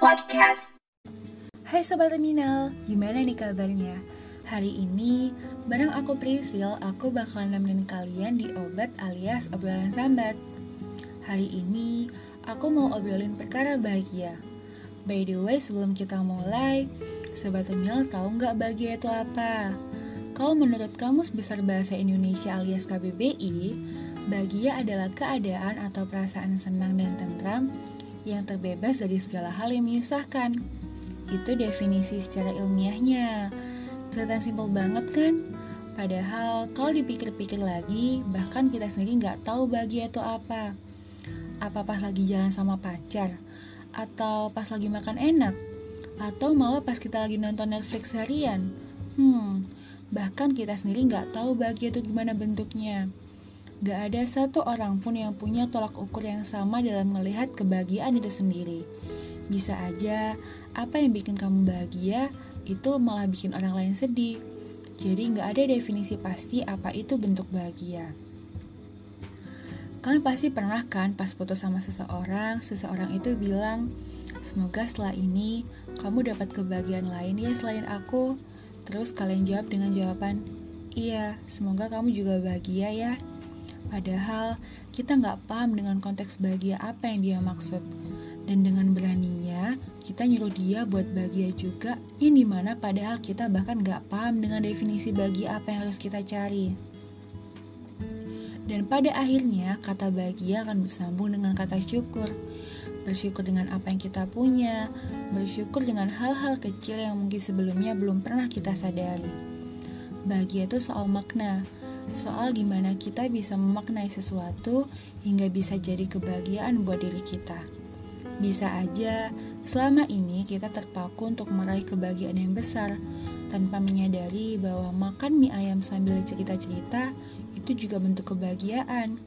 Podcast. Hai Sobat Terminal, gimana nih kabarnya? Hari ini, bareng aku Prisil, aku bakal nemenin kalian di obat alias obrolan sambat. Hari ini, aku mau obrolin perkara bahagia. By the way, sebelum kita mulai, Sobat Terminal tahu nggak bahagia itu apa? Kalau menurut Kamus Besar Bahasa Indonesia alias KBBI, bahagia adalah keadaan atau perasaan senang dan tentram yang terbebas dari segala hal yang menyusahkan. Itu definisi secara ilmiahnya. Kelihatan simpel banget kan? Padahal kalau dipikir-pikir lagi, bahkan kita sendiri nggak tahu bahagia itu apa. Apa pas lagi jalan sama pacar? Atau pas lagi makan enak? Atau malah pas kita lagi nonton Netflix harian? Hmm, bahkan kita sendiri nggak tahu bahagia itu gimana bentuknya. Gak ada satu orang pun yang punya tolak ukur yang sama dalam melihat kebahagiaan itu sendiri. Bisa aja, apa yang bikin kamu bahagia itu malah bikin orang lain sedih. Jadi nggak ada definisi pasti apa itu bentuk bahagia. Kalian pasti pernah kan pas putus sama seseorang, seseorang itu bilang, Semoga setelah ini kamu dapat kebahagiaan lain ya selain aku. Terus kalian jawab dengan jawaban, Iya, semoga kamu juga bahagia ya. Padahal kita nggak paham dengan konteks bahagia apa yang dia maksud. Dan dengan beraninya, kita nyuruh dia buat bahagia juga, yang di mana padahal kita bahkan gak paham dengan definisi bahagia apa yang harus kita cari. Dan pada akhirnya, kata bahagia akan bersambung dengan kata syukur. Bersyukur dengan apa yang kita punya, bersyukur dengan hal-hal kecil yang mungkin sebelumnya belum pernah kita sadari. Bahagia itu soal makna, soal gimana kita bisa memaknai sesuatu hingga bisa jadi kebahagiaan buat diri kita. Bisa aja, selama ini kita terpaku untuk meraih kebahagiaan yang besar, tanpa menyadari bahwa makan mie ayam sambil cerita-cerita itu juga bentuk kebahagiaan.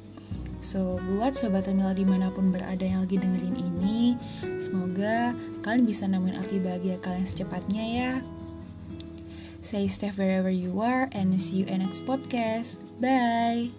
So, buat sobat terminal di mana pun berada yang lagi dengerin ini, semoga kalian bisa nemuin arti bahagia kalian secepatnya ya. Stay safe wherever you are and see you in next podcast. Bye!